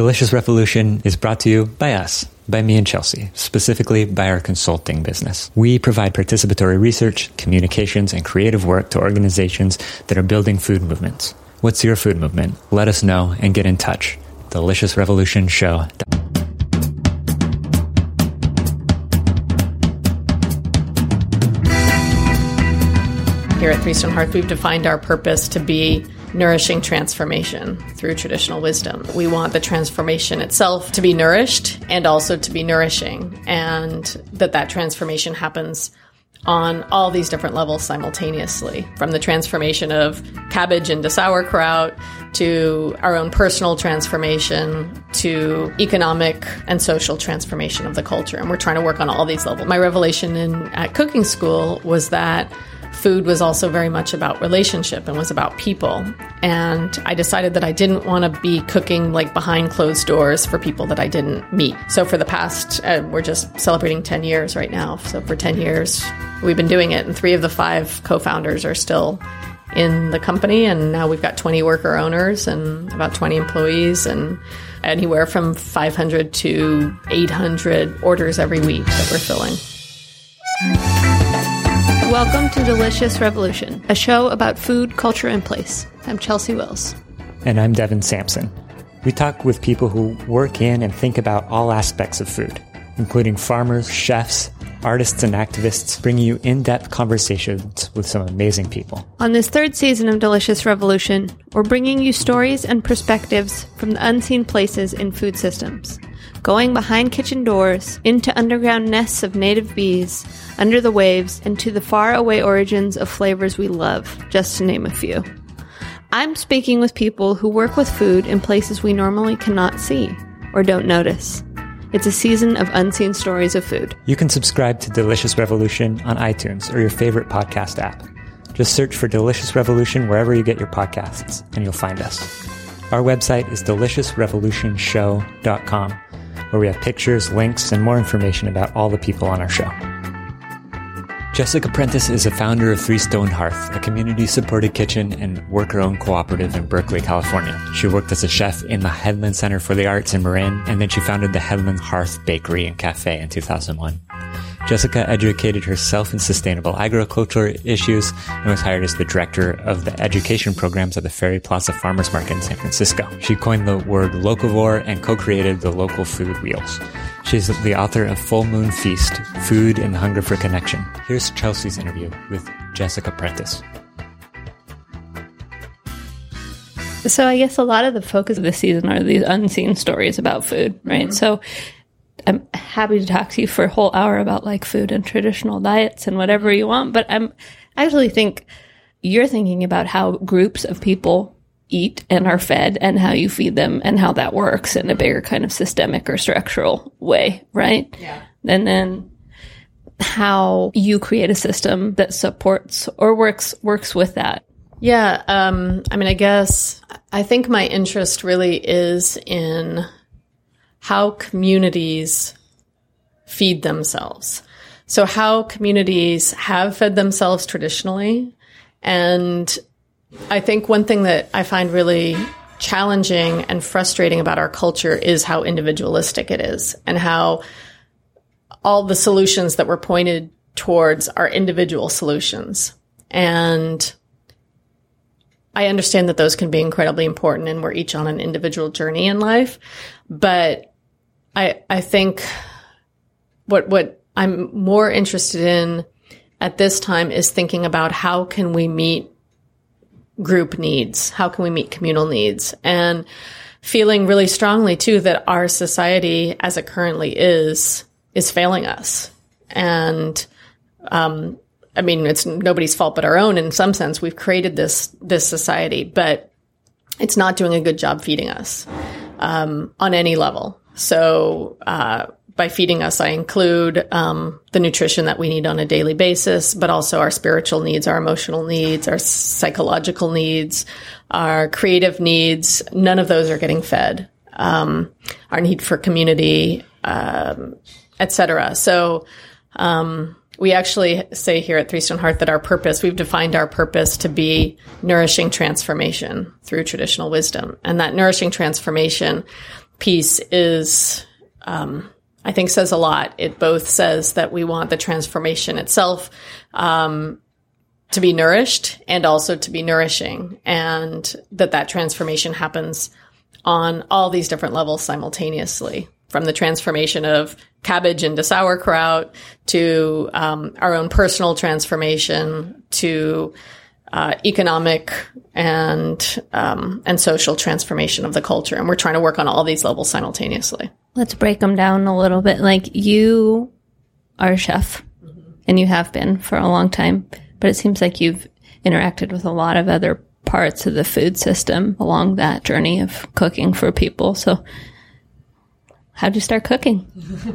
Delicious Revolution is brought to you by us, by me and Chelsea, specifically by our consulting business. We provide participatory research, communications, and creative work to organizations that are building food movements. What's your food movement? Let us know and get in touch. Delicious Revolution Show. Here at Three Stone Hearth, we've defined our purpose to be nourishing transformation through traditional wisdom. We want the transformation itself to be nourished and also to be nourishing, and that that transformation happens on all these different levels simultaneously from the transformation of cabbage into sauerkraut to our own personal transformation to economic and social transformation of the culture and we're trying to work on all these levels my revelation in at cooking school was that food was also very much about relationship and was about people. And I decided that I didn't want to be cooking like behind closed doors for people that I didn't meet. So for the past, uh, we're just celebrating 10 years right now. So for 10 years, we've been doing it. And three of the five co founders are still in the company. And now we've got 20 worker owners and about 20 employees and anywhere from 500 to 800 orders every week that we're filling. Welcome to Delicious Revolution, a show about food, culture, and place. I'm Chelsea Wills. And I'm Devin Sampson. We talk with people who work in and think about all aspects of food, including farmers, chefs, artists, and activists, bringing you in depth conversations with some amazing people. On this third season of Delicious Revolution, we're bringing you stories and perspectives from the unseen places in food systems going behind kitchen doors, into underground nests of native bees, under the waves, and to the faraway origins of flavors we love, just to name a few. I'm speaking with people who work with food in places we normally cannot see or don't notice. It's a season of unseen stories of food. You can subscribe to Delicious Revolution on iTunes or your favorite podcast app. Just search for Delicious Revolution wherever you get your podcasts, and you'll find us. Our website is deliciousrevolutionshow.com where we have pictures, links, and more information about all the people on our show. Jessica Prentice is a founder of Three Stone Hearth, a community supported kitchen and worker owned cooperative in Berkeley, California. She worked as a chef in the Headland Center for the Arts in Marin, and then she founded the Headland Hearth Bakery and Cafe in 2001. Jessica educated herself in sustainable agriculture issues and was hired as the director of the education programs at the Ferry Plaza Farmers Market in San Francisco. She coined the word locavore and co-created the local food wheels. She's the author of Full Moon Feast, Food and the Hunger for Connection. Here's Chelsea's interview with Jessica Prentice. So I guess a lot of the focus of this season are these unseen stories about food, right? Mm-hmm. So I'm happy to talk to you for a whole hour about like food and traditional diets and whatever you want. But I'm I actually think you're thinking about how groups of people eat and are fed and how you feed them and how that works in a bigger kind of systemic or structural way, right? Yeah. And then how you create a system that supports or works works with that. Yeah, um, I mean, I guess I think my interest really is in how communities feed themselves. So, how communities have fed themselves traditionally. And I think one thing that I find really challenging and frustrating about our culture is how individualistic it is and how all the solutions that were pointed towards are individual solutions. And I understand that those can be incredibly important and we're each on an individual journey in life. But I I think what what I'm more interested in at this time is thinking about how can we meet group needs? How can we meet communal needs? And feeling really strongly too that our society as it currently is is failing us. And um, I mean, it's nobody's fault but our own. In some sense, we've created this this society, but it's not doing a good job feeding us um, on any level. So, uh, by feeding us, I include um, the nutrition that we need on a daily basis, but also our spiritual needs, our emotional needs, our psychological needs, our creative needs. None of those are getting fed. Um, our need for community, um, etc. So, um, we actually say here at Three Stone Hearth that our purpose, we've defined our purpose to be nourishing transformation through traditional wisdom. And that nourishing transformation piece is, um, I think, says a lot. It both says that we want the transformation itself um, to be nourished and also to be nourishing, and that that transformation happens on all these different levels simultaneously. From the transformation of cabbage into sauerkraut to um, our own personal transformation to uh, economic and um, and social transformation of the culture, and we're trying to work on all these levels simultaneously. Let's break them down a little bit. Like you are a chef, and you have been for a long time, but it seems like you've interacted with a lot of other parts of the food system along that journey of cooking for people. So, how'd you start cooking?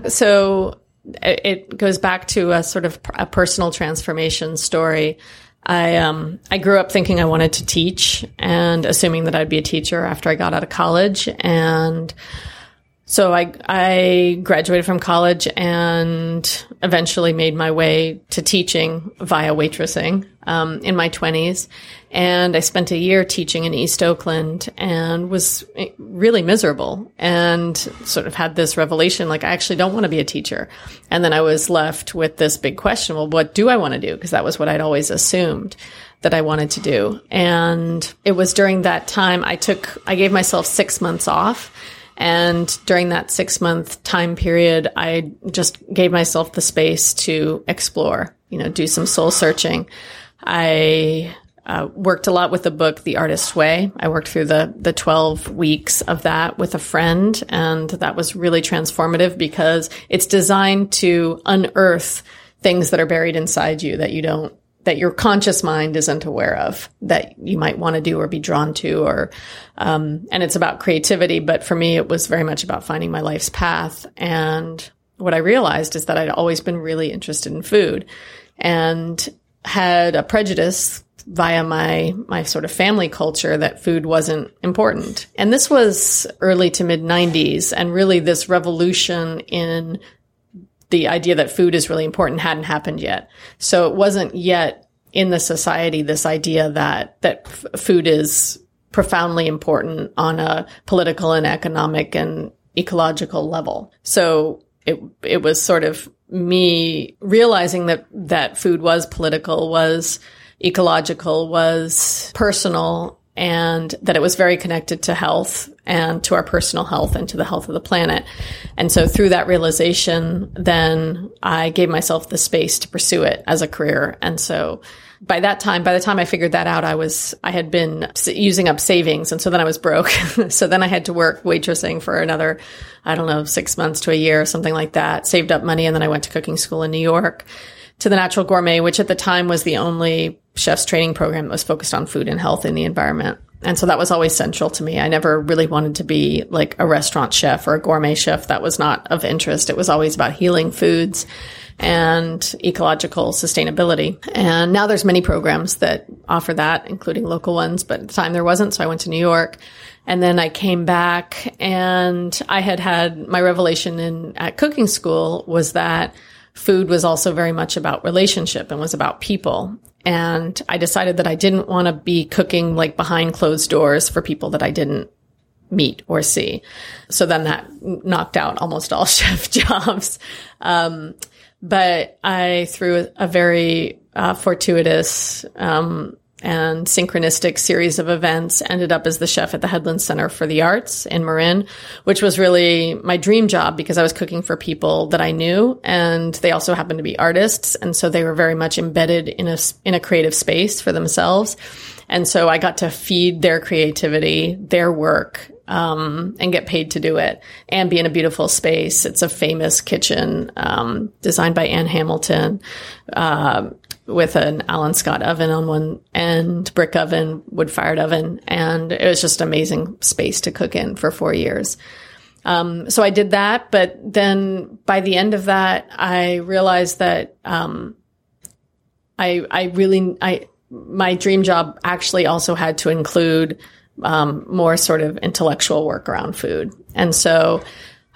So it goes back to a sort of a personal transformation story. I um, I grew up thinking I wanted to teach and assuming that I'd be a teacher after I got out of college and so I I graduated from college and eventually made my way to teaching via waitressing um, in my 20s and I spent a year teaching in East Oakland and was really miserable and sort of had this revelation like, I actually don't want to be a teacher. And then I was left with this big question well, what do I want to do? Because that was what I'd always assumed that I wanted to do. And it was during that time I took, I gave myself six months off. And during that six month time period, I just gave myself the space to explore, you know, do some soul searching. I uh, worked a lot with the book The Artist's Way. I worked through the the 12 weeks of that with a friend and that was really transformative because it's designed to unearth things that are buried inside you that you don't that your conscious mind isn't aware of that you might want to do or be drawn to or um, and it's about creativity but for me it was very much about finding my life's path and what i realized is that i'd always been really interested in food and had a prejudice via my my sort of family culture that food wasn't important. And this was early to mid 90s and really this revolution in the idea that food is really important hadn't happened yet. So it wasn't yet in the society this idea that that f- food is profoundly important on a political and economic and ecological level. So it it was sort of me realizing that that food was political was ecological was personal and that it was very connected to health and to our personal health and to the health of the planet. And so through that realization, then I gave myself the space to pursue it as a career. And so by that time, by the time I figured that out, I was, I had been using up savings. And so then I was broke. so then I had to work waitressing for another, I don't know, six months to a year or something like that, saved up money. And then I went to cooking school in New York to the Natural Gourmet, which at the time was the only chef's training program that was focused on food and health in the environment. And so that was always central to me. I never really wanted to be like a restaurant chef or a gourmet chef. That was not of interest. It was always about healing foods and ecological sustainability. And now there's many programs that offer that, including local ones, but at the time there wasn't. So I went to New York and then I came back and I had had my revelation in at cooking school was that food was also very much about relationship and was about people. And I decided that I didn't want to be cooking like behind closed doors for people that I didn't meet or see. So then that knocked out almost all chef jobs. Um, but I, through a very uh, fortuitous um, and synchronistic series of events ended up as the chef at the Headland Center for the Arts in Marin, which was really my dream job because I was cooking for people that I knew and they also happened to be artists. And so they were very much embedded in a, in a creative space for themselves. And so I got to feed their creativity, their work, um, and get paid to do it and be in a beautiful space. It's a famous kitchen, um, designed by Ann Hamilton. Uh, with an Alan Scott oven on one end, brick oven, wood fired oven. And it was just amazing space to cook in for four years. Um, so I did that. But then by the end of that, I realized that, um, I, I really, I, my dream job actually also had to include, um, more sort of intellectual work around food. And so,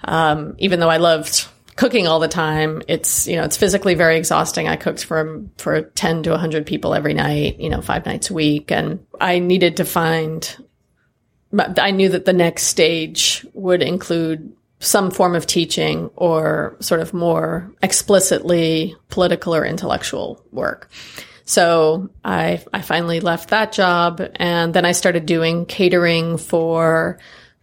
um, even though I loved cooking all the time. It's, you know, it's physically very exhausting. I cooked for, for 10 to 100 people every night, you know, five nights a week. And I needed to find I knew that the next stage would include some form of teaching or sort of more explicitly political or intellectual work. So I, I finally left that job and then I started doing catering for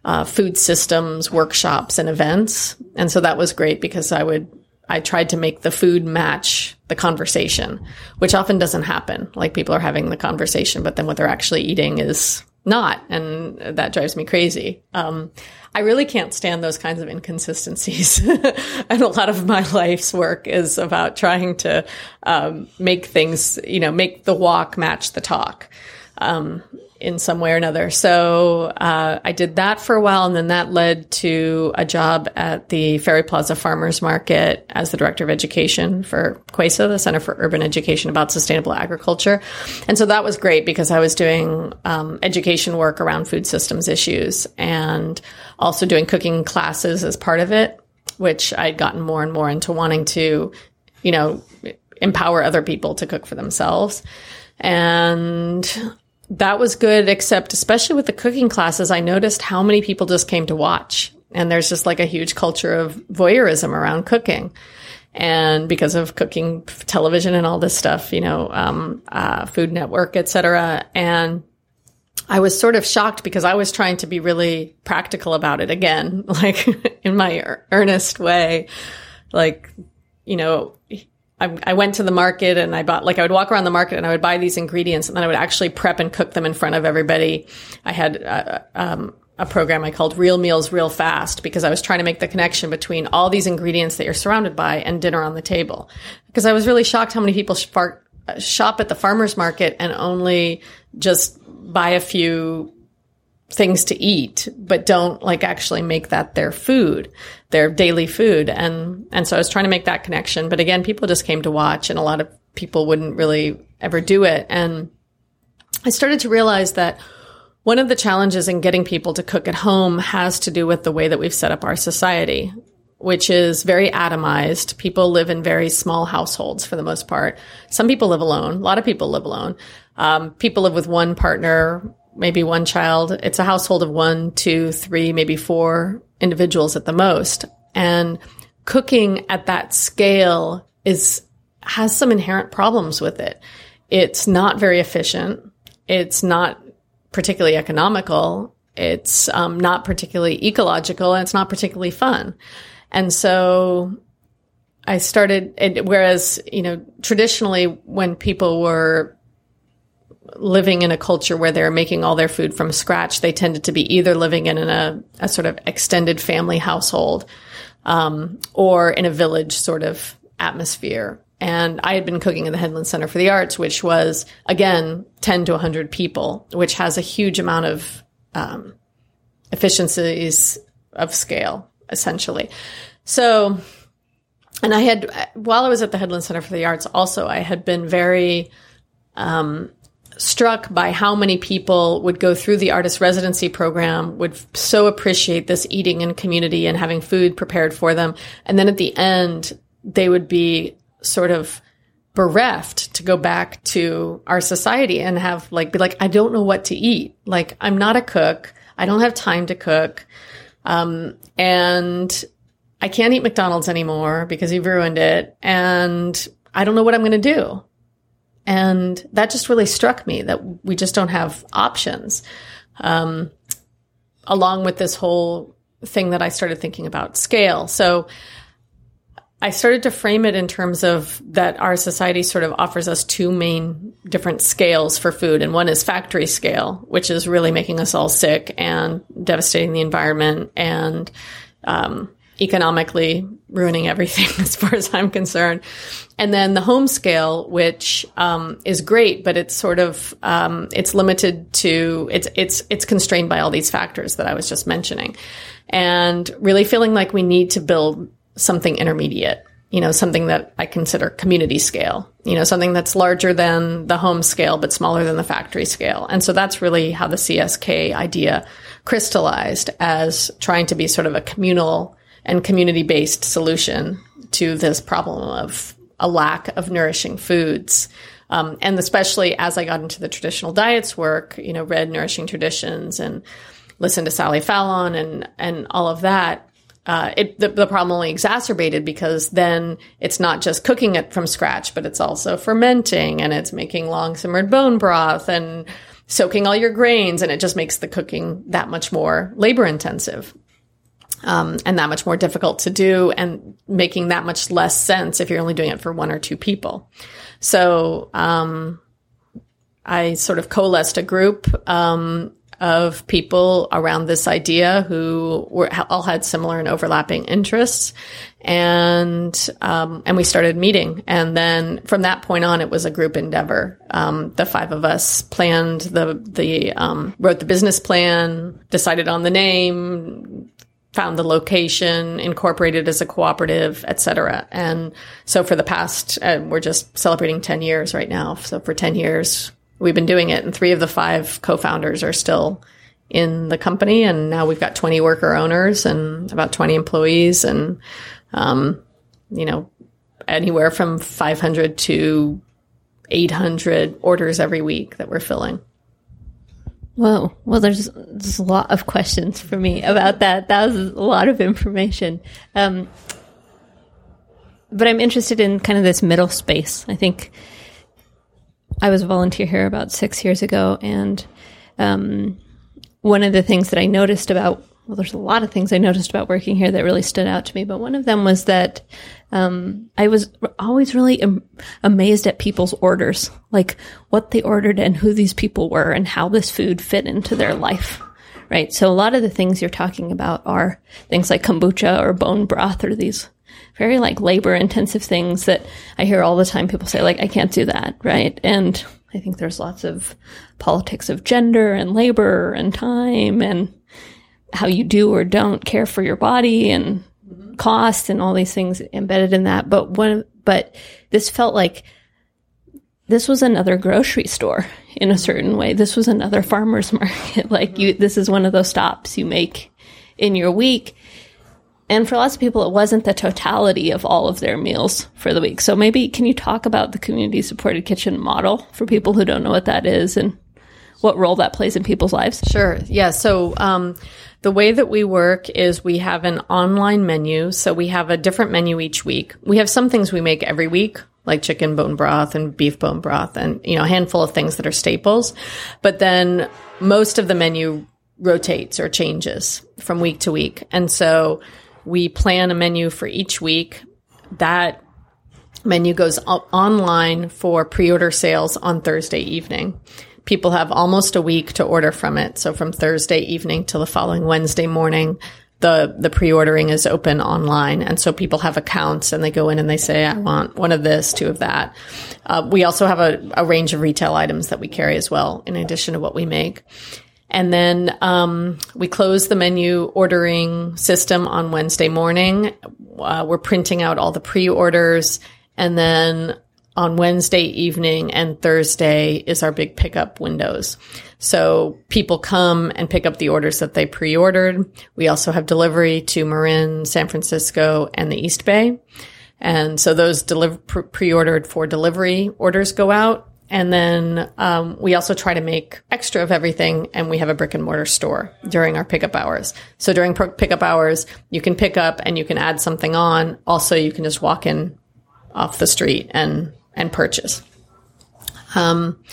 uh, food systems workshops and events. And so that was great because I would, I tried to make the food match the conversation, which often doesn't happen. Like people are having the conversation, but then what they're actually eating is not. And that drives me crazy. Um, I really can't stand those kinds of inconsistencies. and a lot of my life's work is about trying to um, make things, you know, make the walk match the talk. Um, in some way or another. So uh, I did that for a while, and then that led to a job at the Ferry Plaza Farmers Market as the director of education for CUESA, the Center for Urban Education about Sustainable Agriculture. And so that was great because I was doing um, education work around food systems issues and also doing cooking classes as part of it, which I'd gotten more and more into wanting to, you know, empower other people to cook for themselves. And that was good, except especially with the cooking classes, I noticed how many people just came to watch. And there's just like a huge culture of voyeurism around cooking. And because of cooking television and all this stuff, you know, um, uh, Food Network, et cetera. And I was sort of shocked because I was trying to be really practical about it again, like in my earnest way. Like, you know, I, I, went to the market and I bought, like, I would walk around the market and I would buy these ingredients and then I would actually prep and cook them in front of everybody. I had uh, um, a program I called Real Meals Real Fast because I was trying to make the connection between all these ingredients that you're surrounded by and dinner on the table. Because I was really shocked how many people shop at the farmer's market and only just buy a few things to eat, but don't like actually make that their food, their daily food. And, and so I was trying to make that connection. But again, people just came to watch and a lot of people wouldn't really ever do it. And I started to realize that one of the challenges in getting people to cook at home has to do with the way that we've set up our society, which is very atomized. People live in very small households for the most part. Some people live alone. A lot of people live alone. Um, people live with one partner, maybe one child. It's a household of one, two, three, maybe four individuals at the most. And cooking at that scale is, has some inherent problems with it. It's not very efficient. It's not particularly economical. It's um, not particularly ecological and it's not particularly fun. And so I started, whereas, you know, traditionally when people were living in a culture where they're making all their food from scratch, they tended to be either living in a, a sort of extended family household um, or in a village sort of atmosphere. And I had been cooking in the Headland Center for the Arts, which was again 10 to 100 people, which has a huge amount of um, efficiencies of scale, essentially. So, and I had, while I was at the Headland Center for the Arts, also, I had been very um, struck by how many people would go through the artist residency program, would so appreciate this eating in community and having food prepared for them. And then at the end, they would be sort of bereft to go back to our society and have like, be like, I don't know what to eat. Like, I'm not a cook. I don't have time to cook. Um, and I can't eat McDonald's anymore because you've ruined it. And I don't know what I'm going to do. And that just really struck me that we just don't have options. Um, along with this whole thing that I started thinking about scale. So I started to frame it in terms of that our society sort of offers us two main different scales for food. And one is factory scale, which is really making us all sick and devastating the environment and um, economically ruining everything as far as I'm concerned. And then the home scale, which um, is great, but it's sort of um, it's limited to it's it's it's constrained by all these factors that I was just mentioning, and really feeling like we need to build something intermediate. You know, something that I consider community scale. You know, something that's larger than the home scale but smaller than the factory scale. And so that's really how the CSK idea crystallized as trying to be sort of a communal and community based solution to this problem of a lack of nourishing foods. Um, and especially as I got into the traditional diets work, you know, read Nourishing Traditions and listen to Sally Fallon and and all of that, uh, it the, the problem only exacerbated because then it's not just cooking it from scratch, but it's also fermenting and it's making long simmered bone broth and soaking all your grains, and it just makes the cooking that much more labor intensive. Um, and that much more difficult to do and making that much less sense if you're only doing it for one or two people. So, um, I sort of coalesced a group, um, of people around this idea who were all had similar and overlapping interests, and um, and we started meeting. And then from that point on, it was a group endeavor. Um, the five of us planned the the um, wrote the business plan, decided on the name, found the location, incorporated as a cooperative, et cetera. And so for the past, uh, we're just celebrating 10 years right now. So for 10 years, we've been doing it and three of the five co-founders are still in the company. And now we've got 20 worker owners and about 20 employees and, um, you know, anywhere from 500 to 800 orders every week that we're filling. Whoa. Well, there's, there's a lot of questions for me about that. That was a lot of information. Um, but I'm interested in kind of this middle space. I think I was a volunteer here about six years ago, and um, one of the things that I noticed about well, there's a lot of things I noticed about working here that really stood out to me, but one of them was that um, I was always really am- amazed at people's orders, like what they ordered and who these people were and how this food fit into their life. Right. So a lot of the things you're talking about are things like kombucha or bone broth or these very like labor intensive things that I hear all the time. People say like, I can't do that. Right. And I think there's lots of politics of gender and labor and time and how you do or don't care for your body and mm-hmm. cost and all these things embedded in that. But one, but this felt like this was another grocery store in a certain way. This was another farmer's market. like you, this is one of those stops you make in your week. And for lots of people, it wasn't the totality of all of their meals for the week. So maybe can you talk about the community supported kitchen model for people who don't know what that is and what role that plays in people's lives? Sure. Yeah. So, um, the way that we work is we have an online menu. So we have a different menu each week. We have some things we make every week, like chicken bone broth and beef bone broth and, you know, a handful of things that are staples. But then most of the menu rotates or changes from week to week. And so we plan a menu for each week. That menu goes online for pre-order sales on Thursday evening people have almost a week to order from it. So from Thursday evening till the following Wednesday morning, the the pre-ordering is open online. And so people have accounts and they go in and they say i want one of this two of that. Uh, we also have a, a, range of retail items that we carry as well in addition to what we make. And then um, we close the menu ordering system on wednesday morning. Uh, we're printing out all the pre-orders. And then on Wednesday evening and Thursday is our big pickup windows. So people come and pick up the orders that they pre-ordered. We also have delivery to Marin, San Francisco, and the East Bay. And so those pre-ordered for delivery orders go out. And then um, we also try to make extra of everything, and we have a brick and mortar store during our pickup hours. So during pickup hours, you can pick up and you can add something on. Also, you can just walk in off the street and and purchase. Um,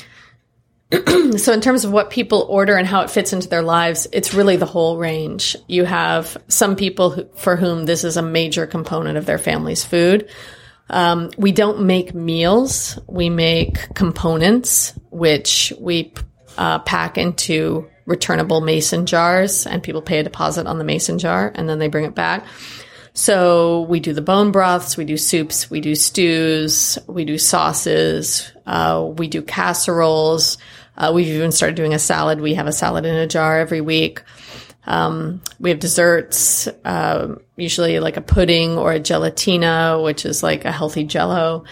so in terms of what people order and how it fits into their lives, it's really the whole range. You have some people who, for whom this is a major component of their family's food. Um, we don't make meals. We make components, which we uh, pack into returnable mason jars, and people pay a deposit on the mason jar, and then they bring it back. So we do the bone broths, we do soups, we do stews, we do sauces, uh, we do casseroles. Uh, we've even started doing a salad. We have a salad in a jar every week. Um, we have desserts, uh, usually like a pudding or a gelatina, which is like a healthy jello.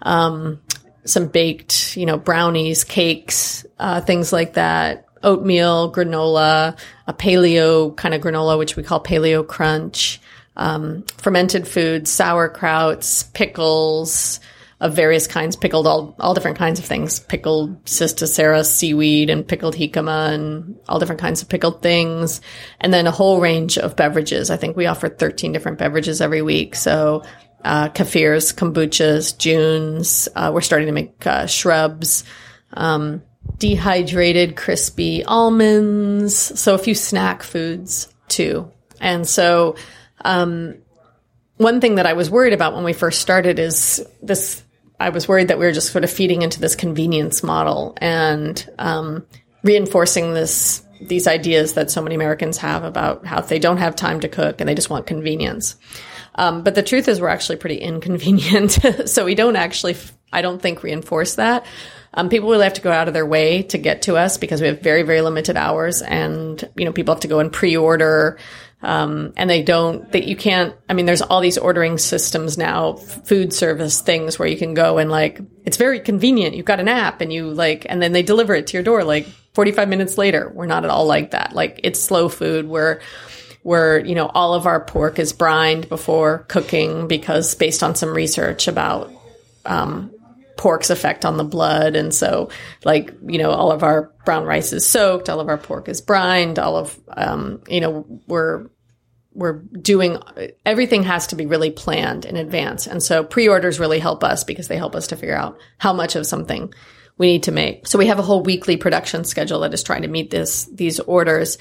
Um, some baked, you know, brownies, cakes, uh, things like that. Oatmeal, granola, a paleo kind of granola, which we call paleo crunch um, fermented foods, sauerkrauts, pickles, of various kinds, pickled all, all different kinds of things, pickled Cystoseira seaweed and pickled jicama and all different kinds of pickled things. And then a whole range of beverages. I think we offer 13 different beverages every week. So, uh, kefirs, kombuchas, juns. Uh, we're starting to make, uh, shrubs. Um, dehydrated crispy almonds. So a few snack foods too. And so, um, one thing that I was worried about when we first started is this. I was worried that we were just sort of feeding into this convenience model and um, reinforcing this these ideas that so many Americans have about how they don't have time to cook and they just want convenience. Um, but the truth is, we're actually pretty inconvenient, so we don't actually. I don't think reinforce that. Um, people really have to go out of their way to get to us because we have very, very limited hours, and you know, people have to go and pre-order um, and they don't, that you can't, I mean, there's all these ordering systems now, food service things where you can go and like, it's very convenient. You've got an app and you like, and then they deliver it to your door like 45 minutes later. We're not at all like that. Like it's slow food where, where, you know, all of our pork is brined before cooking because based on some research about, um, pork's effect on the blood. And so, like, you know, all of our brown rice is soaked, all of our pork is brined, all of, um, you know, we're, we're doing everything has to be really planned in advance. And so pre-orders really help us because they help us to figure out how much of something we need to make. So we have a whole weekly production schedule that is trying to meet this, these orders.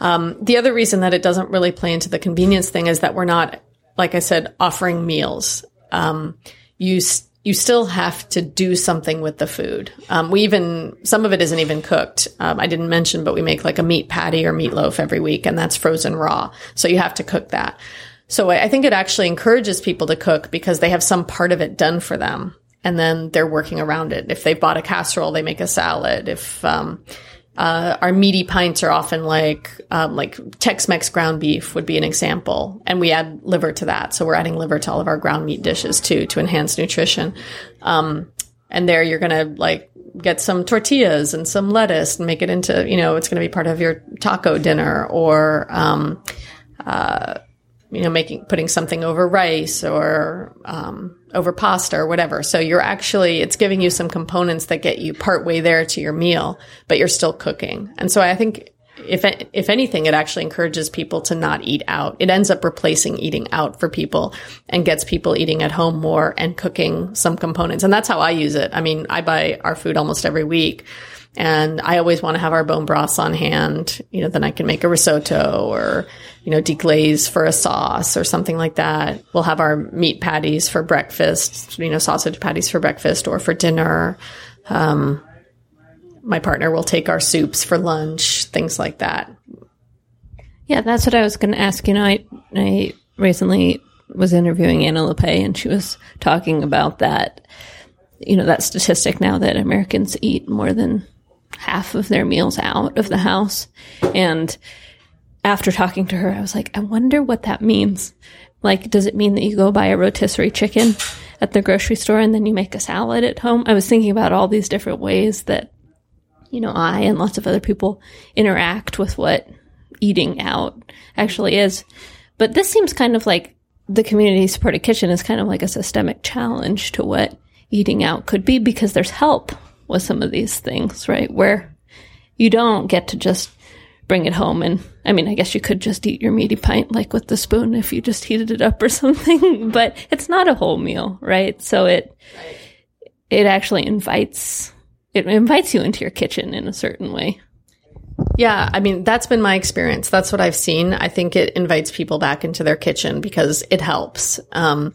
Um, the other reason that it doesn't really play into the convenience thing is that we're not, like I said, offering meals. Um, you, you still have to do something with the food. Um, we even, some of it isn't even cooked. Um, I didn't mention, but we make like a meat patty or meatloaf every week and that's frozen raw. So you have to cook that. So I think it actually encourages people to cook because they have some part of it done for them and then they're working around it. If they've bought a casserole, they make a salad. If, um, uh, our meaty pints are often like um, like Tex-Mex ground beef would be an example, and we add liver to that. So we're adding liver to all of our ground meat dishes too to enhance nutrition. Um, and there you're gonna like get some tortillas and some lettuce and make it into you know it's gonna be part of your taco dinner or um, uh, you know, making, putting something over rice or, um, over pasta or whatever. So you're actually, it's giving you some components that get you partway there to your meal, but you're still cooking. And so I think if, if anything, it actually encourages people to not eat out. It ends up replacing eating out for people and gets people eating at home more and cooking some components. And that's how I use it. I mean, I buy our food almost every week. And I always want to have our bone broths on hand. You know, then I can make a risotto or, you know, deglaze for a sauce or something like that. We'll have our meat patties for breakfast, you know, sausage patties for breakfast or for dinner. Um, my partner will take our soups for lunch, things like that. Yeah, that's what I was going to ask. You know, I, I recently was interviewing Anna Lappé and she was talking about that, you know, that statistic now that Americans eat more than half of their meals out of the house. And after talking to her, I was like, I wonder what that means. Like, does it mean that you go buy a rotisserie chicken at the grocery store and then you make a salad at home? I was thinking about all these different ways that, you know, I and lots of other people interact with what eating out actually is. But this seems kind of like the community supported kitchen is kind of like a systemic challenge to what eating out could be because there's help with some of these things, right? Where you don't get to just bring it home and I mean, I guess you could just eat your meaty pint like with the spoon if you just heated it up or something, but it's not a whole meal, right? So it it actually invites it invites you into your kitchen in a certain way. Yeah, I mean, that's been my experience. That's what I've seen. I think it invites people back into their kitchen because it helps. Um,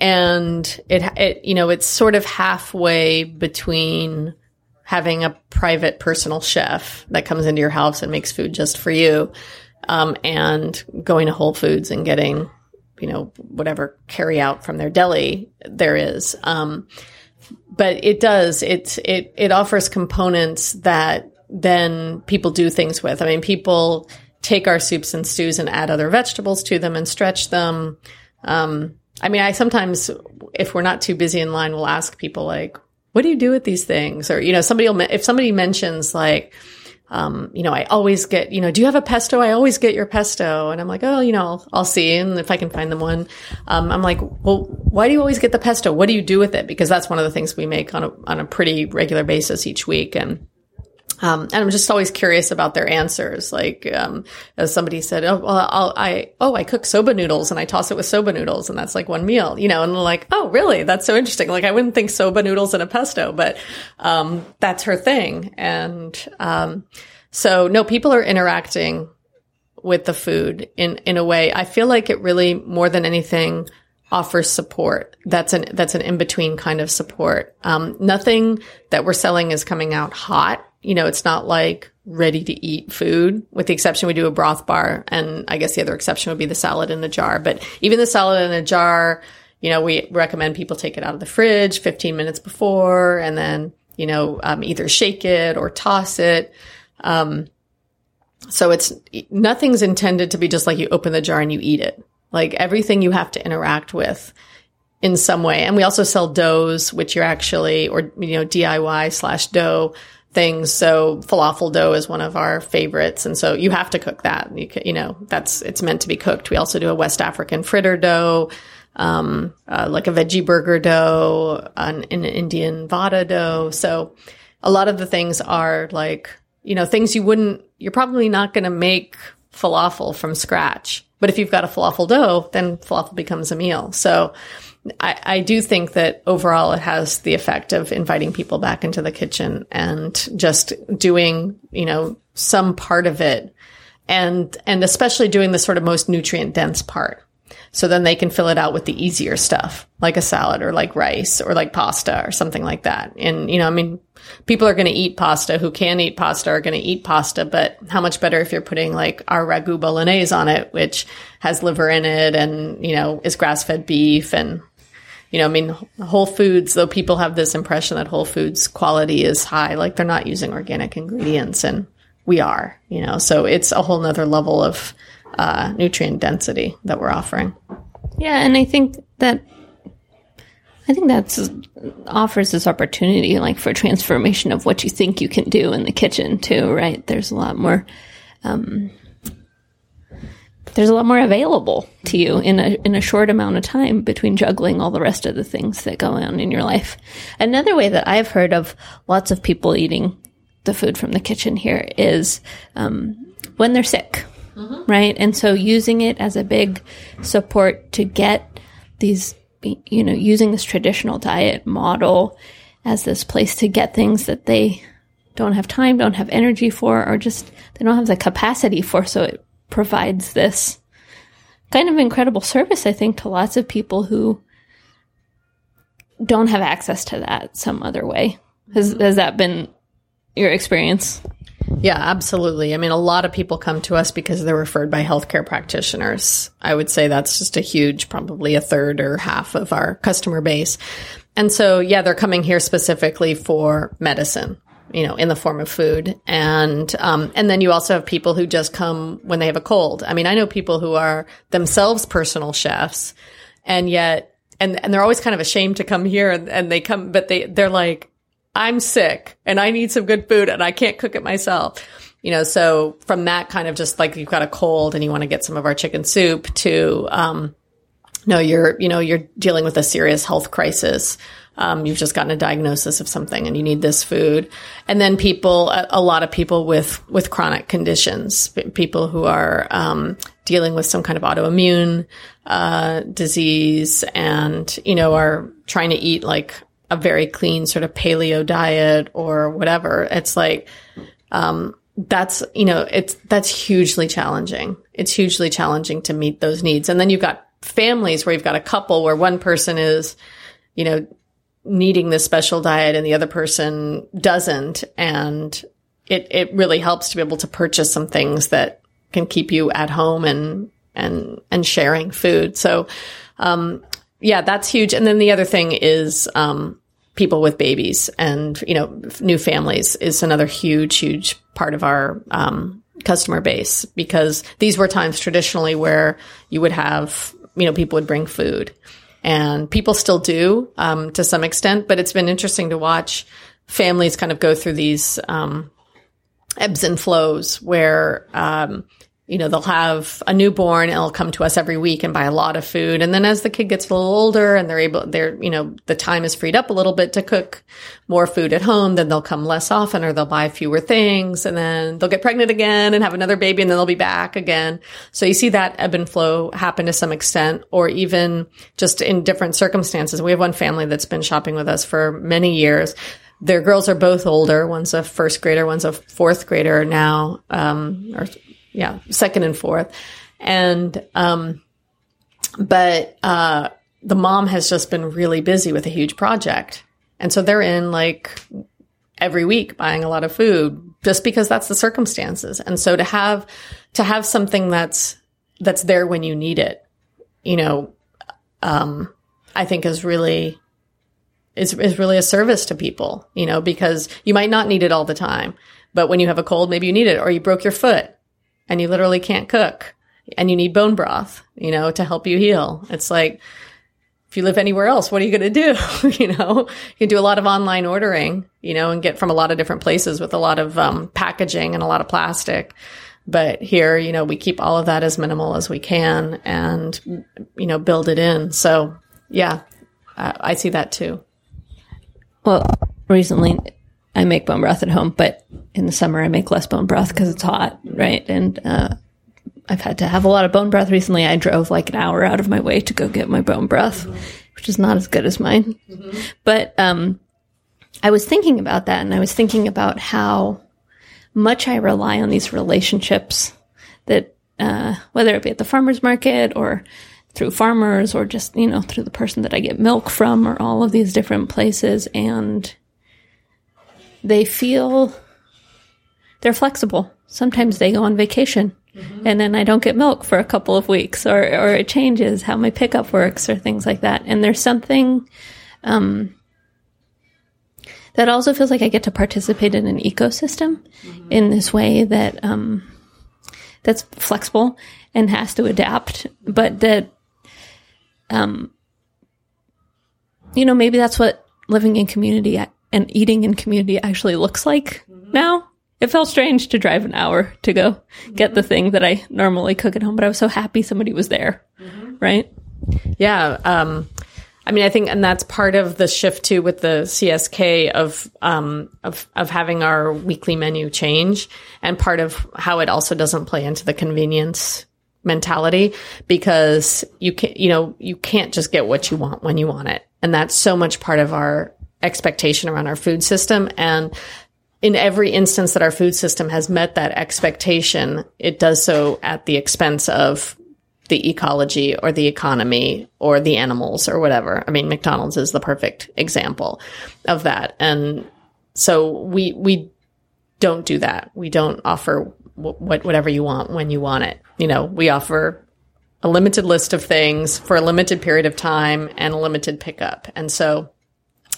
and it, it, you know, it's sort of halfway between having a private personal chef that comes into your house and makes food just for you, um, and going to Whole Foods and getting, you know, whatever carry out from their deli there is. Um, but it does, it, it, it offers components that then people do things with. I mean, people take our soups and stews and add other vegetables to them and stretch them. Um, I mean, I sometimes, if we're not too busy in line, we'll ask people like, what do you do with these things? Or, you know, somebody will, if somebody mentions like, um, you know, I always get, you know, do you have a pesto? I always get your pesto. And I'm like, oh, you know, I'll, I'll see. And if I can find them one, um, I'm like, well, why do you always get the pesto? What do you do with it? Because that's one of the things we make on a, on a pretty regular basis each week. And, um, and I'm just always curious about their answers. Like, um, as somebody said, oh, well, I'll, I, oh, I cook soba noodles and I toss it with soba noodles and that's like one meal, you know, and like, oh, really? That's so interesting. Like, I wouldn't think soba noodles and a pesto, but, um, that's her thing. And, um, so no, people are interacting with the food in, in a way. I feel like it really, more than anything, offers support. That's an, that's an in-between kind of support. Um, nothing that we're selling is coming out hot. You know, it's not like ready to eat food, with the exception we do a broth bar. And I guess the other exception would be the salad in the jar. But even the salad in a jar, you know, we recommend people take it out of the fridge 15 minutes before and then, you know, um, either shake it or toss it. Um, so it's nothing's intended to be just like you open the jar and you eat it. Like everything you have to interact with in some way. And we also sell doughs, which you're actually, or, you know, DIY slash dough things. So falafel dough is one of our favorites. And so you have to cook that. You, can, you know, that's, it's meant to be cooked. We also do a West African fritter dough, um, uh, like a veggie burger dough, an, an Indian vada dough. So a lot of the things are like, you know, things you wouldn't, you're probably not going to make falafel from scratch. But if you've got a falafel dough, then falafel becomes a meal. So I, I, do think that overall it has the effect of inviting people back into the kitchen and just doing, you know, some part of it and, and especially doing the sort of most nutrient dense part. So then they can fill it out with the easier stuff, like a salad or like rice or like pasta or something like that. And, you know, I mean, people are going to eat pasta who can eat pasta are going to eat pasta, but how much better if you're putting like our ragu bolognese on it, which has liver in it and, you know, is grass fed beef and, you know, I mean, Whole Foods, though people have this impression that Whole Foods quality is high, like they're not using organic ingredients and we are, you know, so it's a whole nother level of, uh, nutrient density that we're offering. Yeah, and I think that I think that offers this opportunity, like for transformation of what you think you can do in the kitchen too, right? There's a lot more. Um, there's a lot more available to you in a in a short amount of time between juggling all the rest of the things that go on in your life. Another way that I've heard of lots of people eating the food from the kitchen here is um, when they're sick mm-hmm. right? And so using it as a big support to get these, you know, using this traditional diet model as this place to get things that they don't have time, don't have energy for, or just they don't have the capacity for. So it provides this kind of incredible service, I think, to lots of people who don't have access to that some other way. Has, has that been your experience? Yeah, absolutely. I mean, a lot of people come to us because they're referred by healthcare practitioners. I would say that's just a huge, probably a third or half of our customer base. And so, yeah, they're coming here specifically for medicine, you know, in the form of food. And, um, and then you also have people who just come when they have a cold. I mean, I know people who are themselves personal chefs and yet, and, and they're always kind of ashamed to come here and, and they come, but they, they're like, I'm sick and I need some good food and I can't cook it myself. You know, so from that kind of just like you've got a cold and you want to get some of our chicken soup to, um, no, you're, you know, you're dealing with a serious health crisis. Um, you've just gotten a diagnosis of something and you need this food. And then people, a, lot of people with, with chronic conditions, people who are, um, dealing with some kind of autoimmune, uh, disease and, you know, are trying to eat like a very clean sort of paleo diet or whatever. It's like, um, that's, you know, it's, that's hugely challenging. It's hugely challenging to meet those needs. And then you've got families where you've got a couple where one person is, you know, needing this special diet and the other person doesn't. And it, it really helps to be able to purchase some things that can keep you at home and, and, and sharing food. So, um, yeah, that's huge. And then the other thing is, um, people with babies and, you know, new families is another huge, huge part of our, um, customer base because these were times traditionally where you would have, you know, people would bring food and people still do, um, to some extent, but it's been interesting to watch families kind of go through these, um, ebbs and flows where, um, you know, they'll have a newborn and they'll come to us every week and buy a lot of food. And then as the kid gets a little older and they're able, they're, you know, the time is freed up a little bit to cook more food at home, then they'll come less often or they'll buy fewer things and then they'll get pregnant again and have another baby and then they'll be back again. So you see that ebb and flow happen to some extent or even just in different circumstances. We have one family that's been shopping with us for many years their girls are both older. One's a first grader, one's a fourth grader now, um, or yeah, second and fourth. And, um, but, uh, the mom has just been really busy with a huge project. And so they're in like every week buying a lot of food just because that's the circumstances. And so to have, to have something that's, that's there when you need it, you know, um, I think is really, is, is really a service to people, you know, because you might not need it all the time. But when you have a cold, maybe you need it or you broke your foot and you literally can't cook and you need bone broth, you know, to help you heal. It's like, if you live anywhere else, what are you going to do? you know, you can do a lot of online ordering, you know, and get from a lot of different places with a lot of um, packaging and a lot of plastic. But here, you know, we keep all of that as minimal as we can and, you know, build it in. So yeah, uh, I see that too. Well, recently I make bone broth at home, but in the summer I make less bone broth because it's hot, right? And uh, I've had to have a lot of bone broth recently. I drove like an hour out of my way to go get my bone broth, mm-hmm. which is not as good as mine. Mm-hmm. But um, I was thinking about that, and I was thinking about how much I rely on these relationships that, uh, whether it be at the farmers market or through farmers or just you know through the person that I get milk from or all of these different places and they feel they're flexible. Sometimes they go on vacation mm-hmm. and then I don't get milk for a couple of weeks or, or it changes how my pickup works or things like that. And there's something, um, that also feels like I get to participate in an ecosystem mm-hmm. in this way that, um, that's flexible and has to adapt, but that, um, you know, maybe that's what living in community and eating in community actually looks like mm-hmm. now. It felt strange to drive an hour to go mm-hmm. get the thing that I normally cook at home, but I was so happy somebody was there. Mm-hmm. Right. Yeah. Um, I mean, I think, and that's part of the shift too with the CSK of, um, of, of having our weekly menu change and part of how it also doesn't play into the convenience mentality because you can't, you know, you can't just get what you want when you want it. And that's so much part of our expectation around our food system. And in every instance that our food system has met that expectation, it does so at the expense of the ecology or the economy or the animals or whatever. I mean, McDonald's is the perfect example of that. And so we, we don't do that. We don't offer what, whatever you want when you want it. You know, we offer a limited list of things for a limited period of time and a limited pickup. And so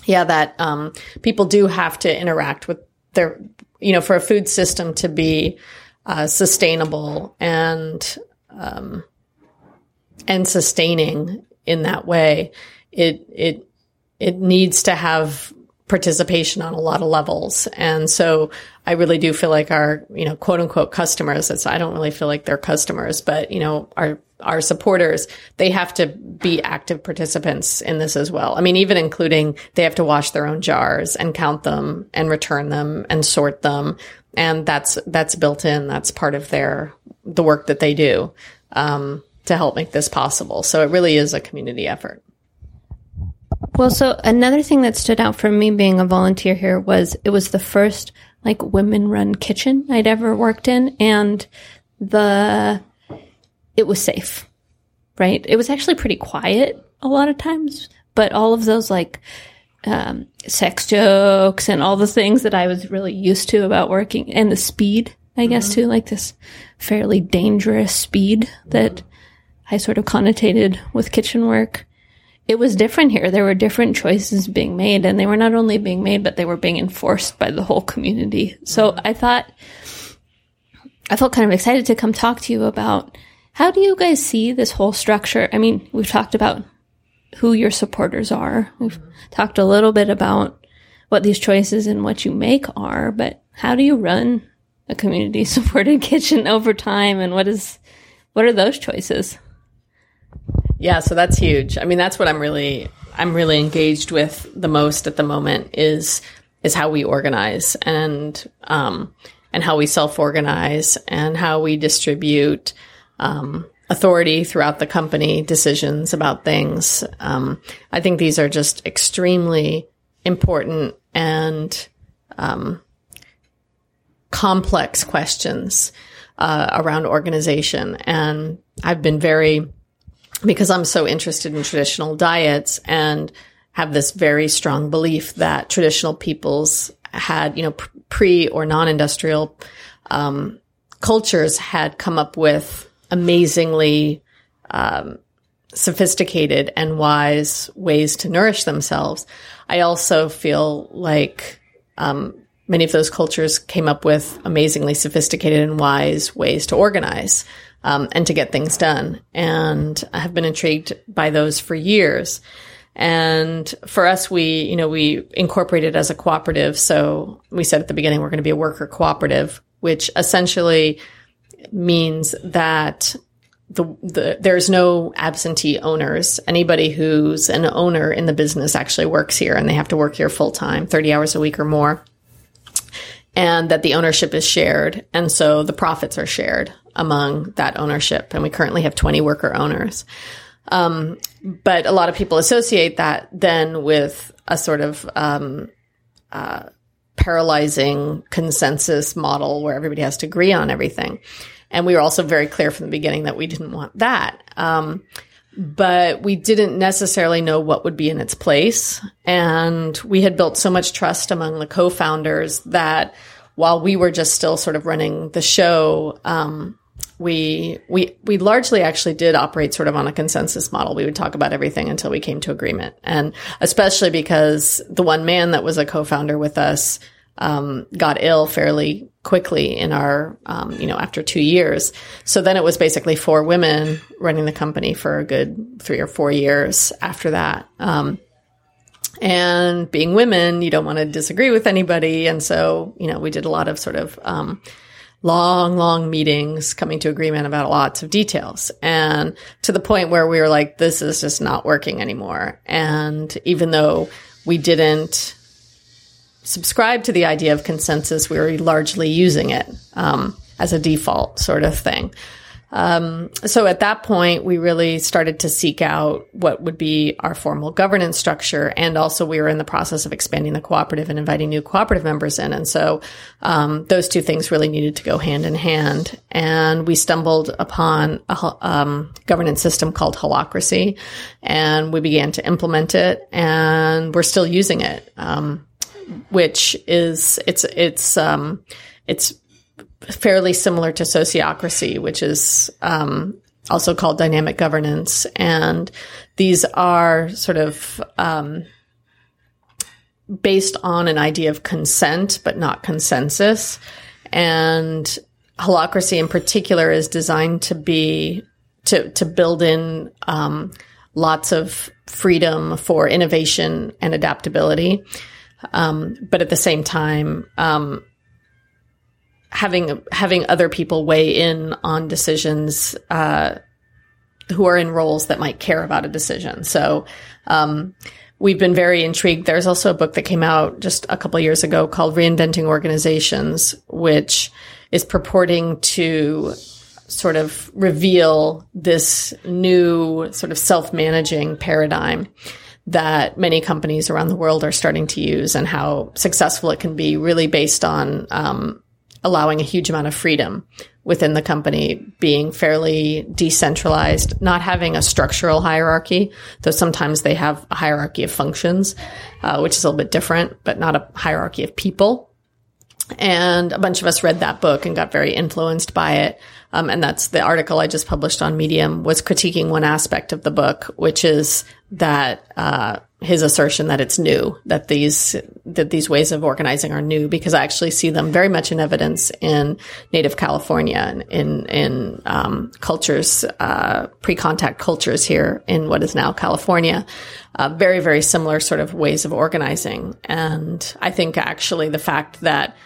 yeah, that um, people do have to interact with their, you know, for a food system to be uh, sustainable and um, and sustaining in that way, it it it needs to have participation on a lot of levels. And so I really do feel like our, you know, quote unquote customers, it's, I don't really feel like they're customers, but, you know, our our supporters, they have to be active participants in this as well. I mean, even including they have to wash their own jars and count them and return them and sort them. And that's, that's built in. That's part of their, the work that they do, um, to help make this possible. So it really is a community effort. Well, so another thing that stood out for me being a volunteer here was it was the first like women run kitchen I'd ever worked in. And the it was safe, right? It was actually pretty quiet a lot of times, but all of those like um, sex jokes and all the things that I was really used to about working and the speed, I guess, mm-hmm. too, like this fairly dangerous speed that I sort of connotated with kitchen work. It was different here. There were different choices being made, and they were not only being made, but they were being enforced by the whole community. So mm-hmm. I thought, I felt kind of excited to come talk to you about how do you guys see this whole structure? I mean, we've talked about who your supporters are. We've talked a little bit about what these choices and what you make are, but how do you run a community supported kitchen over time and what is what are those choices? Yeah, so that's huge. I mean, that's what I'm really I'm really engaged with the most at the moment is is how we organize and um, and how we self organize and how we distribute um, authority throughout the company, decisions about things. Um, I think these are just extremely important and um, complex questions uh, around organization. And I've been very, because I'm so interested in traditional diets and have this very strong belief that traditional peoples had, you know, pre or non industrial um, cultures had come up with amazingly um, sophisticated and wise ways to nourish themselves. I also feel like um, many of those cultures came up with amazingly sophisticated and wise ways to organize um, and to get things done. And I have been intrigued by those for years. And for us, we, you know, we incorporated as a cooperative. So we said at the beginning, we're going to be a worker cooperative, which essentially means that the, the, there's no absentee owners. Anybody who's an owner in the business actually works here and they have to work here full time, 30 hours a week or more. And that the ownership is shared. And so the profits are shared among that ownership. And we currently have 20 worker owners. Um, but a lot of people associate that then with a sort of, um, uh, paralyzing consensus model where everybody has to agree on everything. And we were also very clear from the beginning that we didn't want that. Um, but we didn't necessarily know what would be in its place. And we had built so much trust among the co-founders that while we were just still sort of running the show, um, we we we largely actually did operate sort of on a consensus model. We would talk about everything until we came to agreement, and especially because the one man that was a co-founder with us um, got ill fairly quickly in our, um, you know, after two years. So then it was basically four women running the company for a good three or four years after that. Um, and being women, you don't want to disagree with anybody. And so, you know, we did a lot of sort of, um, long, long meetings coming to agreement about lots of details and to the point where we were like, this is just not working anymore. And even though we didn't subscribe to the idea of consensus, we were largely using it um, as a default sort of thing. Um, so at that point, we really started to seek out what would be our formal governance structure. And also we were in the process of expanding the cooperative and inviting new cooperative members in. And so, um, those two things really needed to go hand in hand. And we stumbled upon a um, governance system called Holacracy and we began to implement it and we're still using it. Um, which is it's it's um, it's fairly similar to sociocracy, which is um, also called dynamic governance, and these are sort of um, based on an idea of consent, but not consensus. And holacracy in particular is designed to be to to build in um, lots of freedom for innovation and adaptability. Um, but at the same time, um, having having other people weigh in on decisions uh, who are in roles that might care about a decision. So um, we've been very intrigued. There's also a book that came out just a couple years ago called Reinventing Organizations, which is purporting to sort of reveal this new sort of self-managing paradigm that many companies around the world are starting to use and how successful it can be really based on um, allowing a huge amount of freedom within the company being fairly decentralized, not having a structural hierarchy, though sometimes they have a hierarchy of functions, uh, which is a little bit different, but not a hierarchy of people. And a bunch of us read that book and got very influenced by it. Um, and that's the article I just published on Medium was critiquing one aspect of the book, which is that uh, his assertion that it's new, that these that these ways of organizing are new, because I actually see them very much in evidence in Native California and in in um, cultures, uh, pre-contact cultures here in what is now California. Uh, very very similar sort of ways of organizing, and I think actually the fact that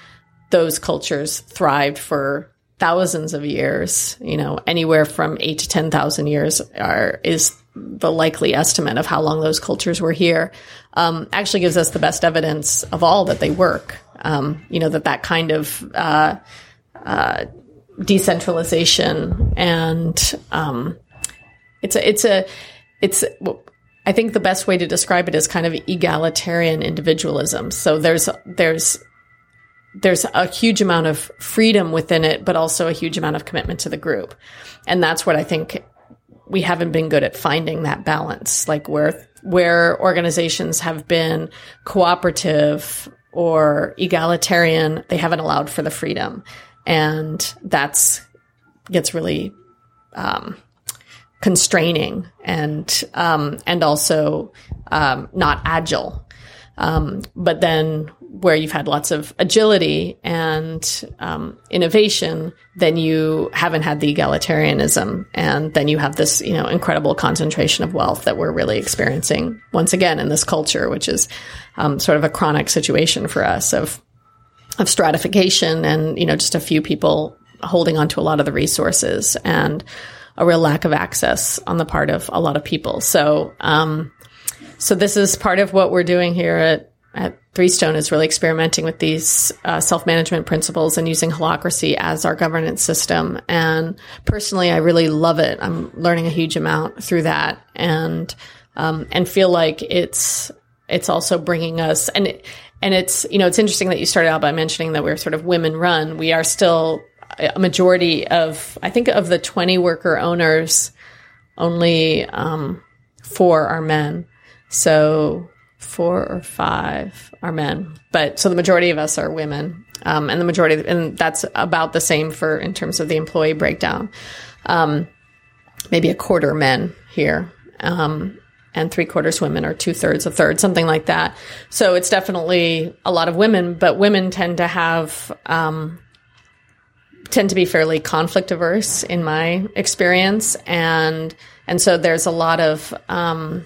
those cultures thrived for thousands of years, you know, anywhere from eight to 10,000 years are, is the likely estimate of how long those cultures were here, um, actually gives us the best evidence of all that they work. Um, you know, that that kind of, uh, uh, decentralization and, um, it's a, it's a, it's, I think the best way to describe it is kind of egalitarian individualism. So there's, there's, there's a huge amount of freedom within it, but also a huge amount of commitment to the group. And that's what I think we haven't been good at finding that balance, like where, where organizations have been cooperative or egalitarian, they haven't allowed for the freedom. And that's gets really, um, constraining and, um, and also, um, not agile. Um, but then where you've had lots of agility and um, innovation, then you haven't had the egalitarianism, and then you have this, you know, incredible concentration of wealth that we're really experiencing once again in this culture, which is um, sort of a chronic situation for us of of stratification and you know just a few people holding on to a lot of the resources and a real lack of access on the part of a lot of people. So, um, so this is part of what we're doing here at at Three Stone is really experimenting with these uh, self management principles and using holacracy as our governance system. And personally, I really love it. I'm learning a huge amount through that, and um, and feel like it's it's also bringing us and and it's you know it's interesting that you started out by mentioning that we're sort of women run. We are still a majority of I think of the 20 worker owners, only um, four are men. So four or five are men, but so the majority of us are women, um, and the majority, and that's about the same for in terms of the employee breakdown. Um, maybe a quarter men here, um, and three quarters women, or two thirds, a third, something like that. So it's definitely a lot of women, but women tend to have um, tend to be fairly conflict averse in my experience, and and so there's a lot of um,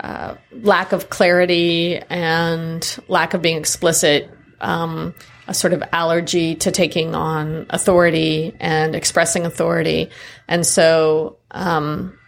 uh, lack of clarity and lack of being explicit, um, a sort of allergy to taking on authority and expressing authority. And so, um,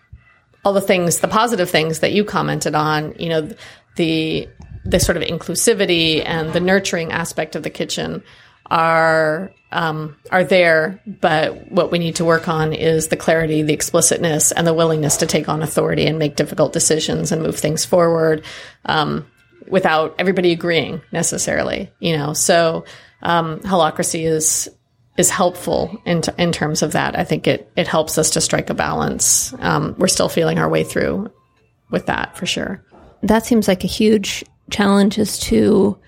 all the things, the positive things that you commented on, you know, the, the sort of inclusivity and the nurturing aspect of the kitchen are um, are there, but what we need to work on is the clarity, the explicitness, and the willingness to take on authority and make difficult decisions and move things forward um, without everybody agreeing necessarily. You know, so um, holacracy is is helpful in t- in terms of that. I think it it helps us to strike a balance. Um, we're still feeling our way through with that for sure. That seems like a huge challenge is to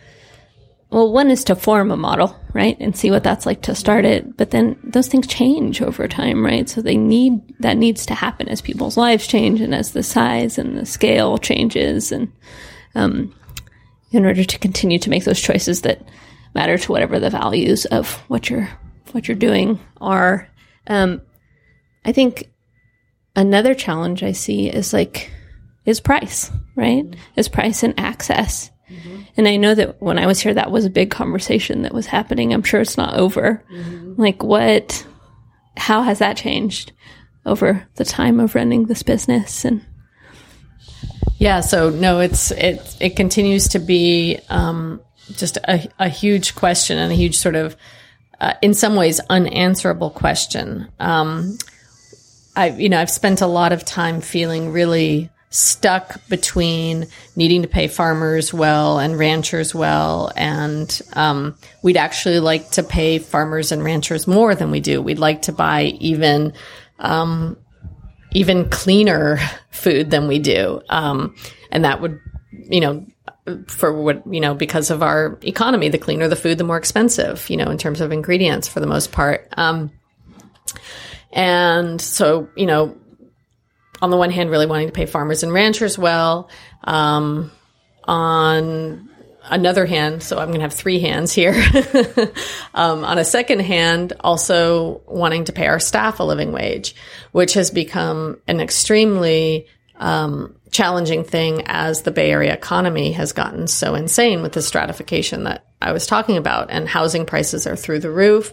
well, one is to form a model, right? And see what that's like to start it. But then those things change over time, right? So they need, that needs to happen as people's lives change and as the size and the scale changes and, um, in order to continue to make those choices that matter to whatever the values of what you're, what you're doing are. Um, I think another challenge I see is like, is price, right? Is price and access. Mm-hmm. And I know that when I was here, that was a big conversation that was happening. I'm sure it's not over. Mm-hmm. Like, what, how has that changed over the time of running this business? And yeah, so no, it's, it, it continues to be, um, just a, a huge question and a huge sort of, uh, in some ways, unanswerable question. Um, I, you know, I've spent a lot of time feeling really stuck between needing to pay farmers well and ranchers well. And um, we'd actually like to pay farmers and ranchers more than we do. We'd like to buy even um, even cleaner food than we do. Um, and that would, you know, for what, you know, because of our economy, the cleaner the food, the more expensive, you know, in terms of ingredients for the most part. Um, and so, you know, on the one hand, really wanting to pay farmers and ranchers well. Um, on another hand, so I'm going to have three hands here. um, on a second hand, also wanting to pay our staff a living wage, which has become an extremely um, challenging thing as the Bay Area economy has gotten so insane with the stratification that I was talking about, and housing prices are through the roof,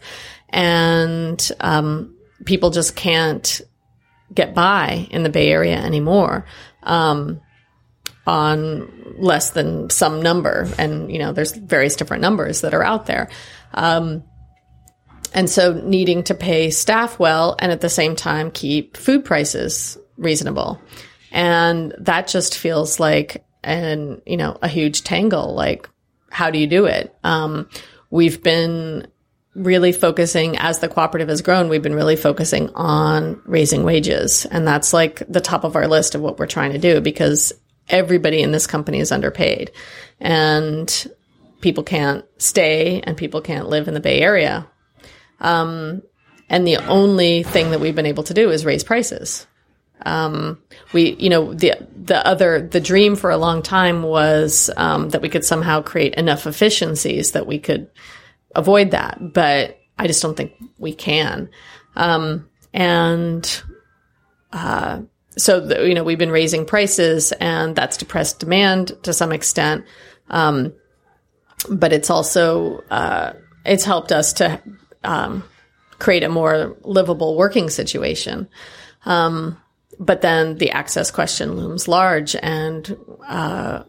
and um, people just can't get by in the Bay Area anymore. Um, on less than some number. And, you know, there's various different numbers that are out there. Um, and so needing to pay staff well and at the same time keep food prices reasonable. And that just feels like an, you know, a huge tangle. Like, how do you do it? Um, we've been really focusing as the cooperative has grown, we've been really focusing on raising wages. And that's like the top of our list of what we're trying to do because everybody in this company is underpaid and people can't stay and people can't live in the Bay Area. Um, and the only thing that we've been able to do is raise prices. Um, we, you know, the, the other, the dream for a long time was, um, that we could somehow create enough efficiencies that we could avoid that. But I just don't think we can. Um, and, uh, so the, you know we've been raising prices and that's depressed demand to some extent um, but it's also uh, it's helped us to um, create a more livable working situation um, but then the access question looms large and uh,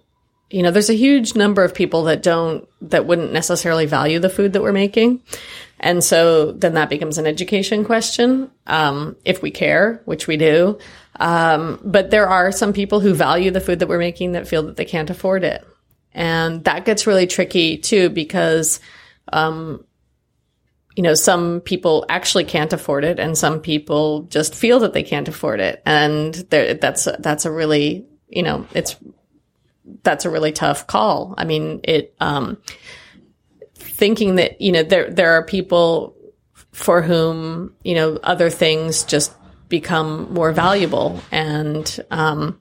you know there's a huge number of people that don't that wouldn't necessarily value the food that we're making and so then that becomes an education question um, if we care which we do um, but there are some people who value the food that we're making that feel that they can't afford it. And that gets really tricky too because, um, you know, some people actually can't afford it and some people just feel that they can't afford it. And that's, that's a really, you know, it's, that's a really tough call. I mean, it, um, thinking that, you know, there, there are people for whom, you know, other things just become more valuable. And um,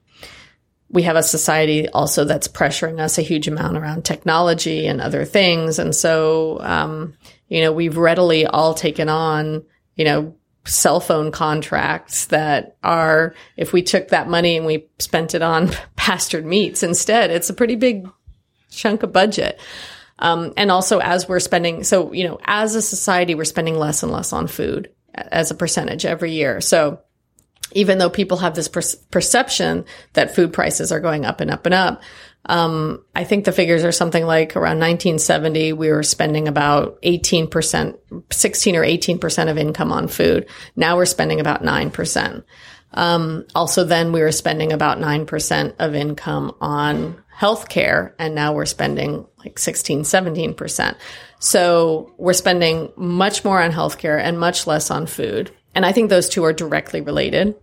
we have a society also that's pressuring us a huge amount around technology and other things. And so, um, you know, we've readily all taken on, you know, cell phone contracts that are, if we took that money and we spent it on pastured meats instead, it's a pretty big chunk of budget. Um, and also as we're spending, so, you know, as a society, we're spending less and less on food as a percentage every year. So even though people have this per- perception that food prices are going up and up and up, um, I think the figures are something like around 1970, we were spending about 18%, 16 or 18% of income on food. Now we're spending about 9%. Um, also then we were spending about 9% of income on healthcare and now we're spending like 16, 17%. So we're spending much more on healthcare and much less on food. And I think those two are directly related.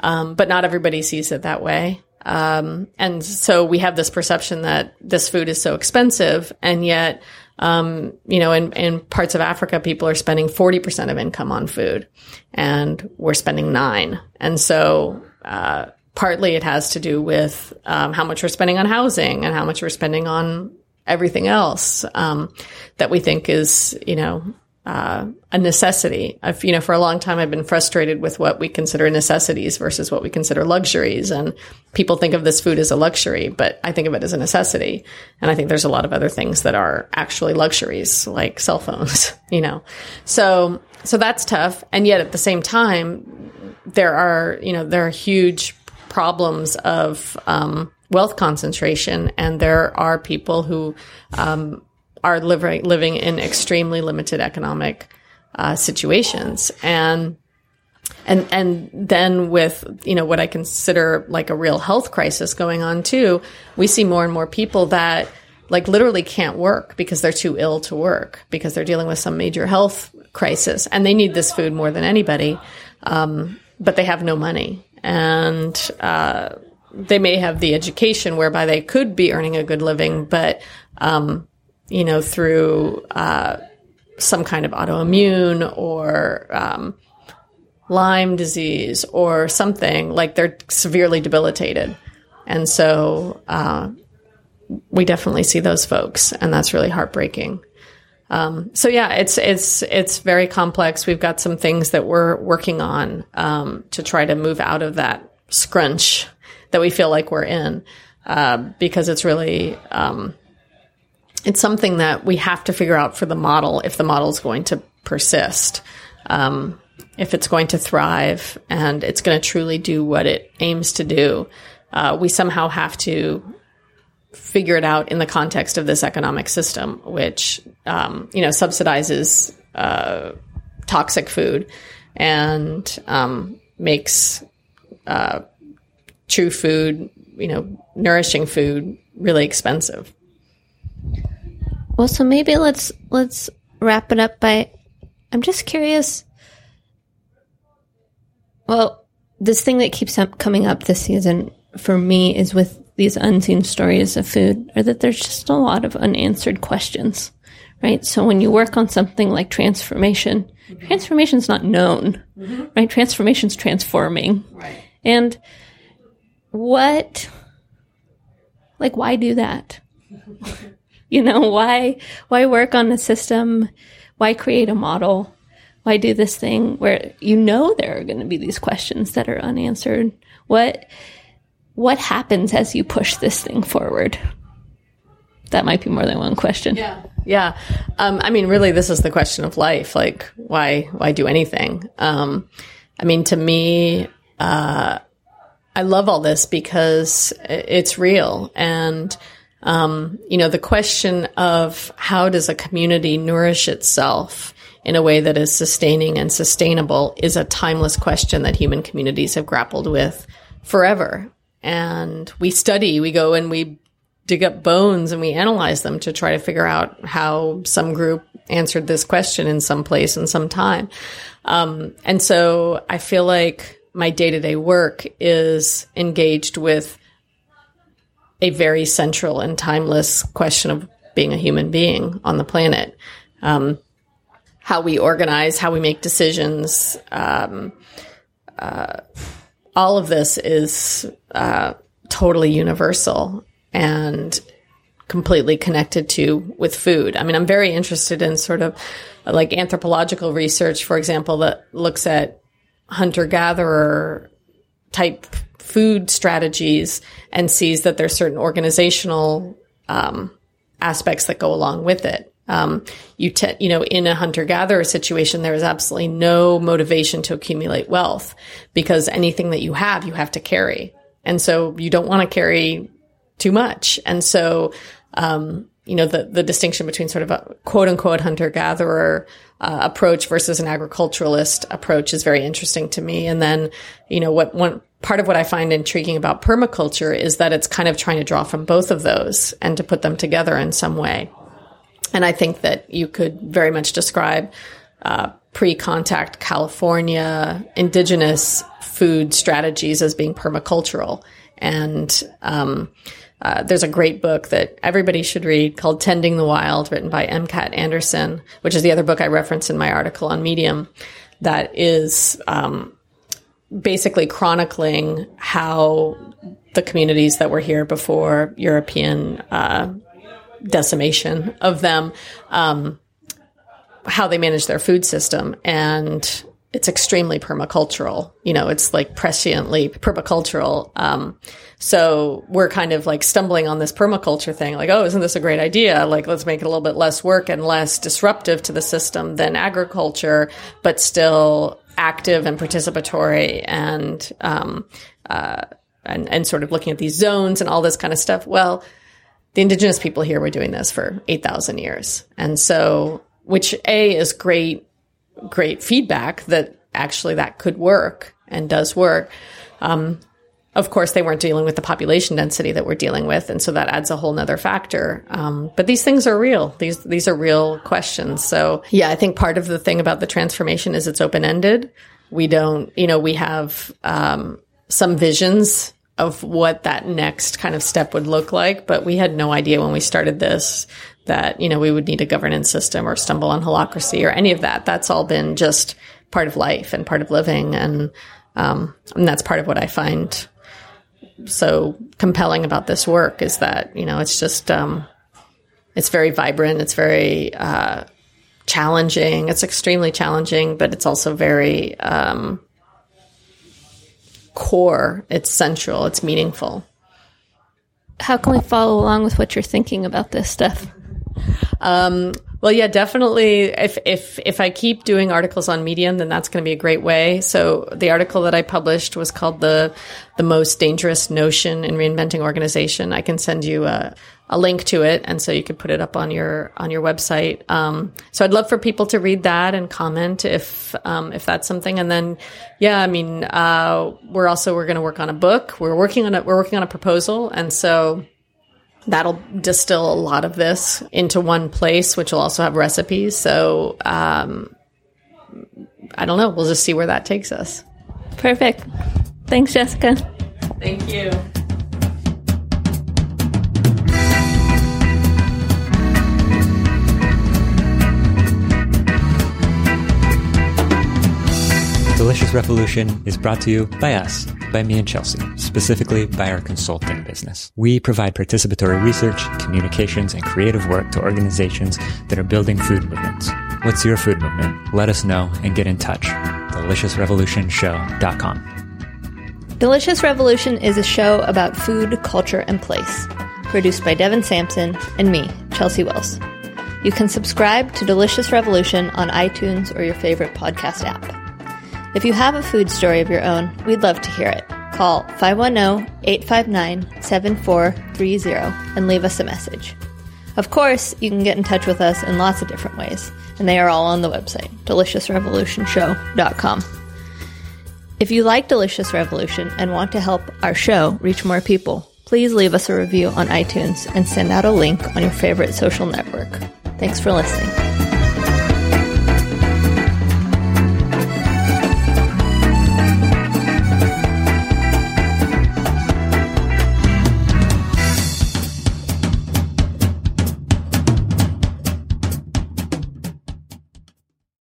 Um, but not everybody sees it that way. Um, and so we have this perception that this food is so expensive and yet, um, you know, in, in parts of Africa, people are spending 40% of income on food and we're spending nine. And so, uh, partly it has to do with, um, how much we're spending on housing and how much we're spending on everything else um, that we think is, you know, uh, a necessity. I've, you know, for a long time, I've been frustrated with what we consider necessities versus what we consider luxuries. And people think of this food as a luxury, but I think of it as a necessity. And I think there's a lot of other things that are actually luxuries, like cell phones, you know. So, so that's tough. And yet at the same time, there are, you know, there are huge problems of, um, wealth concentration, and there are people who um, are living living in extremely limited economic uh, situations, and and and then with you know what I consider like a real health crisis going on too, we see more and more people that like literally can't work because they're too ill to work because they're dealing with some major health crisis and they need this food more than anybody, um, but they have no money and. Uh, they may have the education whereby they could be earning a good living, but um, you know through uh, some kind of autoimmune or um, Lyme disease or something like they're severely debilitated, and so uh, we definitely see those folks, and that's really heartbreaking. Um, so yeah, it's it's it's very complex. We've got some things that we're working on um, to try to move out of that scrunch that we feel like we're in, uh, because it's really um, it's something that we have to figure out for the model if the model is going to persist, um, if it's going to thrive, and it's going to truly do what it aims to do. Uh, we somehow have to figure it out in the context of this economic system, which um, you know subsidizes uh, toxic food and um, makes uh, true food, you know, nourishing food, really expensive. Well, so maybe let's let's wrap it up by. I'm just curious. Well, this thing that keeps up coming up this season for me is with these unseen stories of food, are that there's just a lot of unanswered questions, right? So when you work on something like transformation, mm-hmm. transformation's not known, mm-hmm. right? Transformation's transforming, right? And what, like, why do that? you know, why, why work on a system? Why create a model? Why do this thing where you know there are going to be these questions that are unanswered? What, what happens as you push this thing forward? That might be more than one question. Yeah. Yeah. Um, I mean, really, this is the question of life. Like, why, why do anything? Um, I mean, to me, uh, I love all this because it's real. And, um, you know, the question of how does a community nourish itself in a way that is sustaining and sustainable is a timeless question that human communities have grappled with forever. And we study, we go and we dig up bones and we analyze them to try to figure out how some group answered this question in some place and some time. Um, and so I feel like my day to day work is engaged with a very central and timeless question of being a human being on the planet. Um, how we organize, how we make decisions. Um, uh, all of this is uh, totally universal and completely connected to with food. I mean, I'm very interested in sort of like anthropological research, for example, that looks at hunter gatherer type food strategies and sees that there's certain organizational um, aspects that go along with it. Um, you te- you know, in a hunter gatherer situation, there is absolutely no motivation to accumulate wealth because anything that you have, you have to carry. And so you don't want to carry too much. And so, um, you know, the, the distinction between sort of a quote unquote hunter gatherer uh, approach versus an agriculturalist approach is very interesting to me. And then, you know, what one part of what I find intriguing about permaculture is that it's kind of trying to draw from both of those and to put them together in some way. And I think that you could very much describe uh, pre-contact California indigenous food strategies as being permacultural. And um, uh, there's a great book that everybody should read called Tending the Wild, written by M. Kat Anderson, which is the other book I referenced in my article on Medium, that is um, basically chronicling how the communities that were here before European uh, decimation of them, um, how they manage their food system. And it's extremely permacultural. You know, it's like presciently permacultural. Um, so we're kind of like stumbling on this permaculture thing, like, oh, isn't this a great idea? Like, let's make it a little bit less work and less disruptive to the system than agriculture, but still active and participatory and, um, uh, and, and sort of looking at these zones and all this kind of stuff. Well, the indigenous people here were doing this for 8,000 years. And so, which A is great great feedback that actually that could work and does work. Um, of course, they weren't dealing with the population density that we're dealing with, and so that adds a whole nother factor. Um, but these things are real; these these are real questions. So, yeah, I think part of the thing about the transformation is it's open ended. We don't, you know, we have um, some visions of what that next kind of step would look like, but we had no idea when we started this that, you know, we would need a governance system or stumble on holacracy or any of that. That's all been just part of life and part of living. And, um, and that's part of what I find so compelling about this work is that, you know, it's just, um, it's very vibrant. It's very, uh, challenging. It's extremely challenging, but it's also very, um, core, it's central, it's meaningful. How can we follow along with what you're thinking about this stuff? Um, well, yeah, definitely. If if if I keep doing articles on Medium, then that's going to be a great way. So the article that I published was called the the most dangerous notion in reinventing organization. I can send you a, a link to it, and so you could put it up on your on your website. Um, so I'd love for people to read that and comment if um, if that's something. And then, yeah, I mean, uh, we're also we're going to work on a book. We're working on a we're working on a proposal, and so that'll distill a lot of this into one place, which will also have recipes. So um, I don't know. We'll just see where that takes us. Perfect. Thanks, Jessica. Thank you. Delicious Revolution is brought to you by us, by me and Chelsea, specifically by our consulting business. We provide participatory research, communications, and creative work to organizations that are building food movements. What's your food movement? Let us know and get in touch. DeliciousRevolutionShow.com. Delicious Revolution is a show about food, culture, and place, produced by Devin Sampson and me, Chelsea Wells. You can subscribe to Delicious Revolution on iTunes or your favorite podcast app. If you have a food story of your own, we'd love to hear it. Call 510 859 7430 and leave us a message. Of course, you can get in touch with us in lots of different ways, and they are all on the website, deliciousrevolutionshow.com. If you like Delicious Revolution and want to help our show reach more people, please leave us a review on iTunes and send out a link on your favorite social network. Thanks for listening.